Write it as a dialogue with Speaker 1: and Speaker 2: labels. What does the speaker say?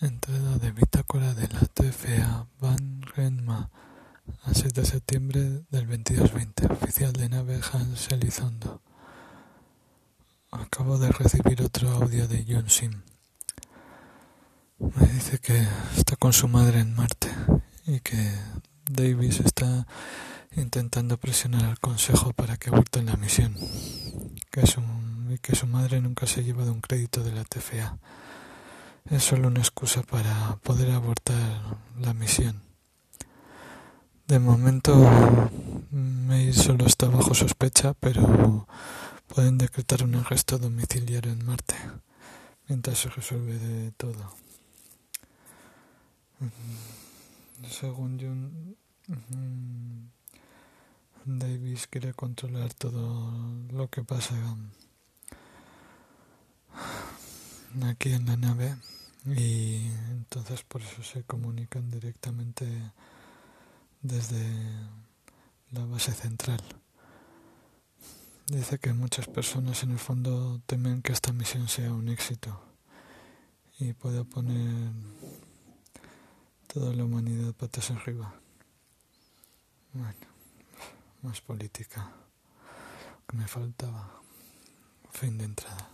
Speaker 1: Entrada de bitácora de la TFA Van Renma a 7 de septiembre del 2220. Oficial de nave Hans Elizondo. Acabo de recibir otro audio de Jun Sim. Me dice que está con su madre en Marte y que Davis está intentando presionar al Consejo para que aborte la misión. Que su, que su madre nunca se ha llevado un crédito de la TFA. Es solo una excusa para poder abortar la misión. De momento, May solo está bajo sospecha, pero pueden decretar un arresto domiciliario en Marte mientras se resuelve de todo. Según Jun, Davis quiere controlar todo lo que pasa aquí en la nave y entonces por eso se comunican directamente desde la base central. Dice que muchas personas en el fondo temen que esta misión sea un éxito y pueda poner toda la humanidad patas arriba. Bueno, más política me faltaba. Fin de entrada.